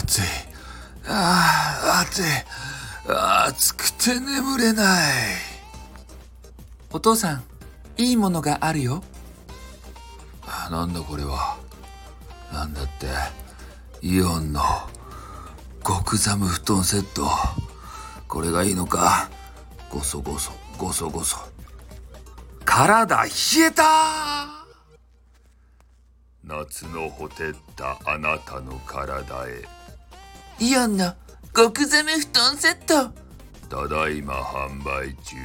暑い。ああ、暑い。暑くて眠れない。お父さん、いいものがあるよ。なんだこれは。なんだって、イオンの極寒布団セット。これがいいのか。ごそごそ、ごそごそ。体冷えた夏のほてったあなたの体へ。イオンの極寒布団セット。ただいま販売中。